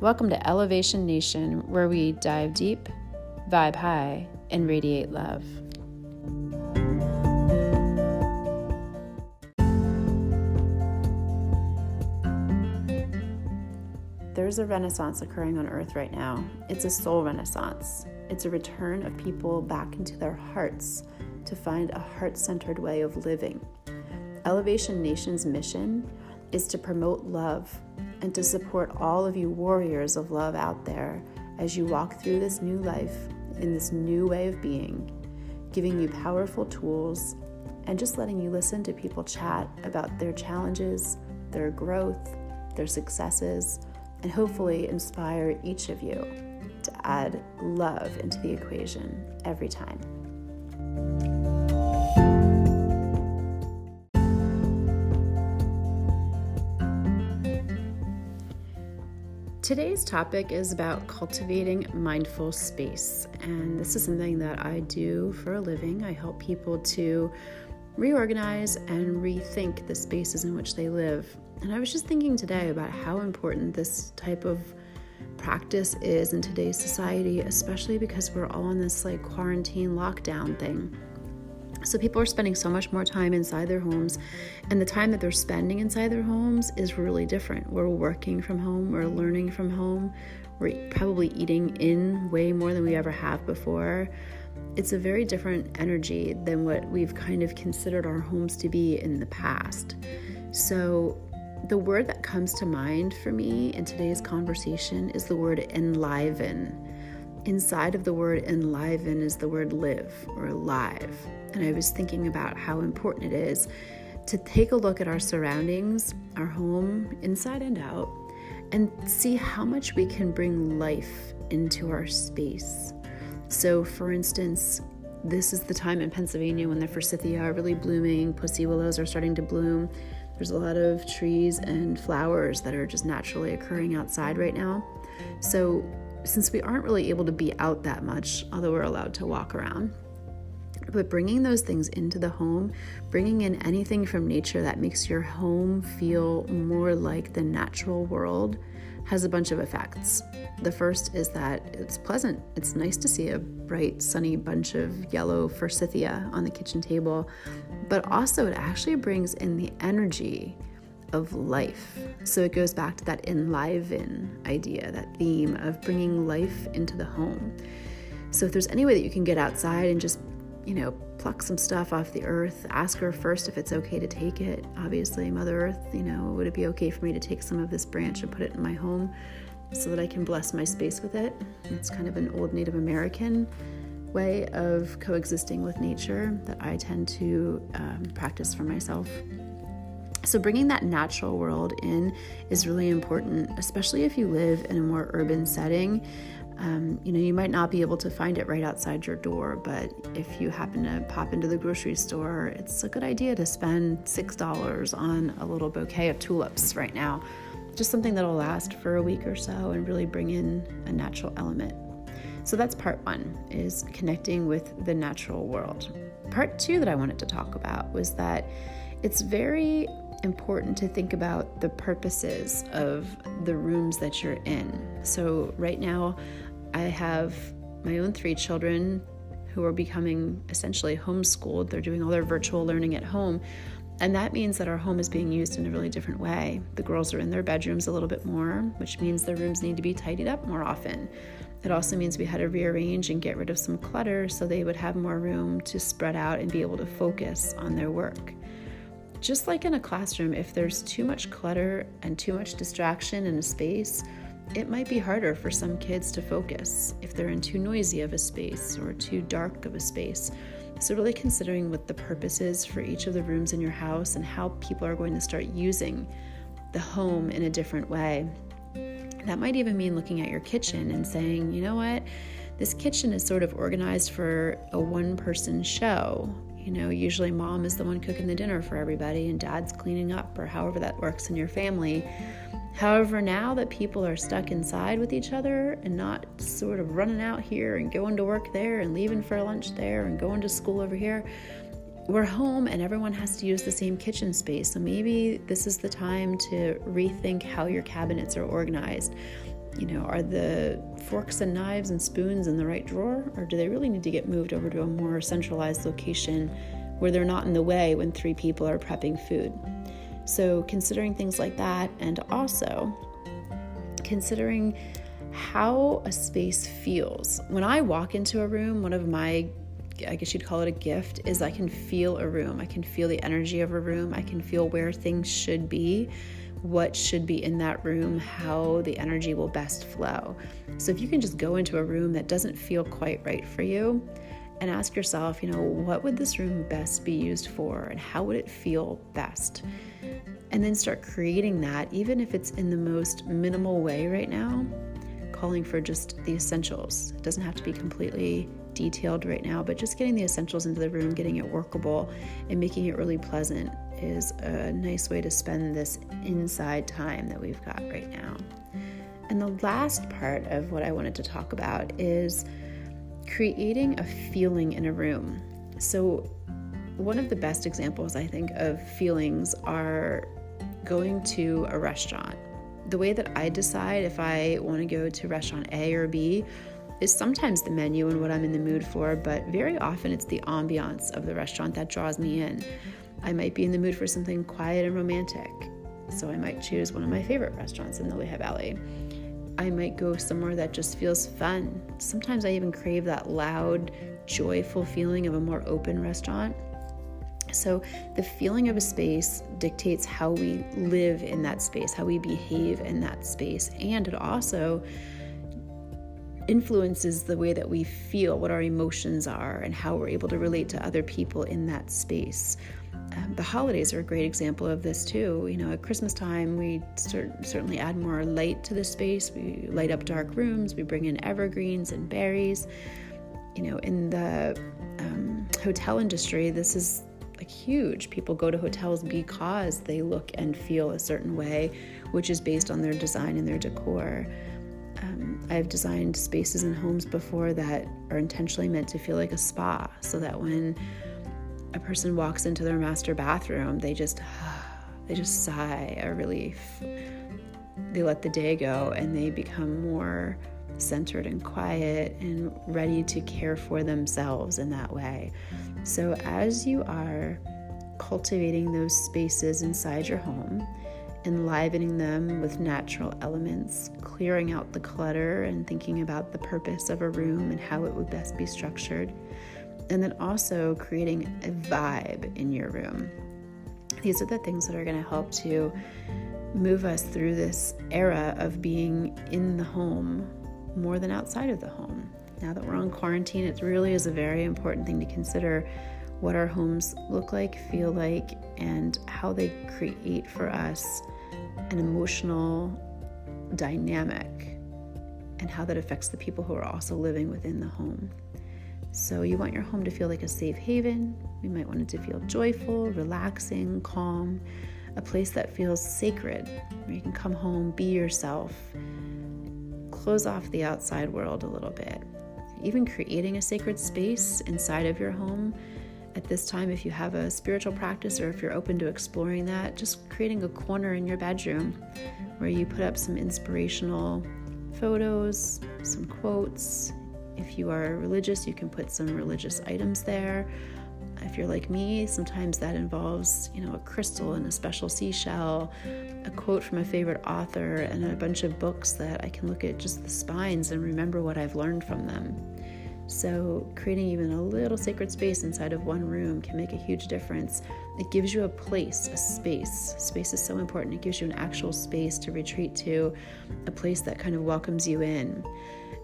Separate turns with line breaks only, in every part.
Welcome to Elevation Nation, where we dive deep, vibe high, and radiate love. There's a renaissance occurring on earth right now. It's a soul renaissance. It's a return of people back into their hearts to find a heart centered way of living. Elevation Nation's mission is to promote love and to support all of you warriors of love out there as you walk through this new life in this new way of being, giving you powerful tools and just letting you listen to people chat about their challenges, their growth, their successes, and hopefully inspire each of you to add love into the equation every time. Today's topic is about cultivating mindful space, and this is something that I do for a living. I help people to reorganize and rethink the spaces in which they live. And I was just thinking today about how important this type of practice is in today's society, especially because we're all in this like quarantine lockdown thing. So people are spending so much more time inside their homes, and the time that they're spending inside their homes is really different. We're working from home, we're learning from home, we're probably eating in way more than we ever have before. It's a very different energy than what we've kind of considered our homes to be in the past. So, the word that comes to mind for me in today's conversation is the word enliven. Inside of the word enliven is the word live or alive. And I was thinking about how important it is to take a look at our surroundings, our home, inside and out, and see how much we can bring life into our space. So, for instance, this is the time in Pennsylvania when the forsythia are really blooming, pussy willows are starting to bloom. There's a lot of trees and flowers that are just naturally occurring outside right now. So, since we aren't really able to be out that much, although we're allowed to walk around, but bringing those things into the home, bringing in anything from nature that makes your home feel more like the natural world, has a bunch of effects. The first is that it's pleasant. It's nice to see a bright, sunny bunch of yellow forsythia on the kitchen table, but also it actually brings in the energy of life. So it goes back to that enliven idea, that theme of bringing life into the home. So if there's any way that you can get outside and just you know, pluck some stuff off the earth. Ask her first if it's okay to take it. Obviously, Mother Earth, you know, would it be okay for me to take some of this branch and put it in my home so that I can bless my space with it? It's kind of an old Native American way of coexisting with nature that I tend to um, practice for myself. So, bringing that natural world in is really important, especially if you live in a more urban setting. Um, you know, you might not be able to find it right outside your door, but if you happen to pop into the grocery store, it's a good idea to spend $6 on a little bouquet of tulips right now. Just something that'll last for a week or so and really bring in a natural element. So that's part one is connecting with the natural world. Part two that I wanted to talk about was that it's very important to think about the purposes of the rooms that you're in. So, right now, I have my own three children who are becoming essentially homeschooled. They're doing all their virtual learning at home. And that means that our home is being used in a really different way. The girls are in their bedrooms a little bit more, which means their rooms need to be tidied up more often. It also means we had to rearrange and get rid of some clutter so they would have more room to spread out and be able to focus on their work. Just like in a classroom, if there's too much clutter and too much distraction in a space, it might be harder for some kids to focus if they're in too noisy of a space or too dark of a space. So, really considering what the purpose is for each of the rooms in your house and how people are going to start using the home in a different way. That might even mean looking at your kitchen and saying, you know what, this kitchen is sort of organized for a one person show. You know, usually mom is the one cooking the dinner for everybody and dad's cleaning up or however that works in your family. However, now that people are stuck inside with each other and not sort of running out here and going to work there and leaving for lunch there and going to school over here, we're home and everyone has to use the same kitchen space. So maybe this is the time to rethink how your cabinets are organized. You know, are the forks and knives and spoons in the right drawer, or do they really need to get moved over to a more centralized location where they're not in the way when three people are prepping food? So, considering things like that, and also considering how a space feels. When I walk into a room, one of my I guess you'd call it a gift, is I can feel a room. I can feel the energy of a room. I can feel where things should be, what should be in that room, how the energy will best flow. So if you can just go into a room that doesn't feel quite right for you and ask yourself, you know, what would this room best be used for and how would it feel best? And then start creating that, even if it's in the most minimal way right now calling for just the essentials. It doesn't have to be completely detailed right now, but just getting the essentials into the room, getting it workable, and making it really pleasant is a nice way to spend this inside time that we've got right now. And the last part of what I wanted to talk about is creating a feeling in a room. So, one of the best examples I think of feelings are going to a restaurant the way that I decide if I want to go to restaurant A or B is sometimes the menu and what I'm in the mood for, but very often it's the ambiance of the restaurant that draws me in. I might be in the mood for something quiet and romantic, so I might choose one of my favorite restaurants in the Lehigh Valley. I might go somewhere that just feels fun. Sometimes I even crave that loud, joyful feeling of a more open restaurant. So, the feeling of a space dictates how we live in that space, how we behave in that space, and it also influences the way that we feel, what our emotions are, and how we're able to relate to other people in that space. Um, the holidays are a great example of this too. You know, at Christmas time, we cert- certainly add more light to the space. We light up dark rooms. We bring in evergreens and berries. You know, in the um, hotel industry, this is like huge. People go to hotels because they look and feel a certain way, which is based on their design and their decor. I've designed spaces and homes before that are intentionally meant to feel like a spa, so that when a person walks into their master bathroom, they just they just sigh a relief. They let the day go and they become more centered and quiet and ready to care for themselves in that way. So, as you are cultivating those spaces inside your home, enlivening them with natural elements, clearing out the clutter and thinking about the purpose of a room and how it would best be structured, and then also creating a vibe in your room. These are the things that are going to help to move us through this era of being in the home more than outside of the home now that we're on quarantine, it really is a very important thing to consider what our homes look like, feel like, and how they create for us an emotional dynamic and how that affects the people who are also living within the home. So, you want your home to feel like a safe haven. You might want it to feel joyful, relaxing, calm, a place that feels sacred, where you can come home, be yourself, close off the outside world a little bit, even creating a sacred space inside of your home at this time if you have a spiritual practice or if you're open to exploring that just creating a corner in your bedroom where you put up some inspirational photos some quotes. If you are religious you can put some religious items there. If you're like me sometimes that involves you know a crystal and a special seashell a quote from a favorite author and a bunch of books that i can look at just the spines and remember what i've learned from them so, creating even a little sacred space inside of one room can make a huge difference. It gives you a place, a space. Space is so important. It gives you an actual space to retreat to, a place that kind of welcomes you in.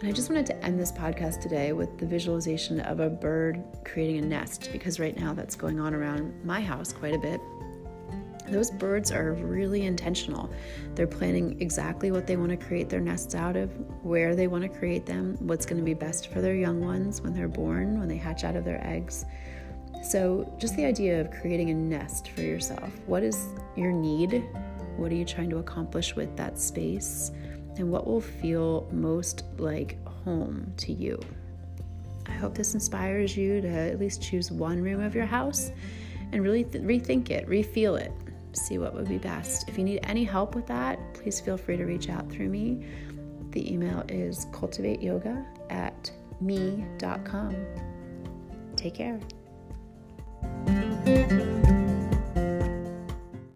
And I just wanted to end this podcast today with the visualization of a bird creating a nest because right now that's going on around my house quite a bit those birds are really intentional. They're planning exactly what they want to create their nests out of, where they want to create them, what's going to be best for their young ones when they're born, when they hatch out of their eggs. So, just the idea of creating a nest for yourself. What is your need? What are you trying to accomplish with that space? And what will feel most like home to you? I hope this inspires you to at least choose one room of your house and really th- rethink it, refeel it, see what would be best. If you need any help with that, please feel free to reach out through me. The email is cultivateyoga at me.com. Take care.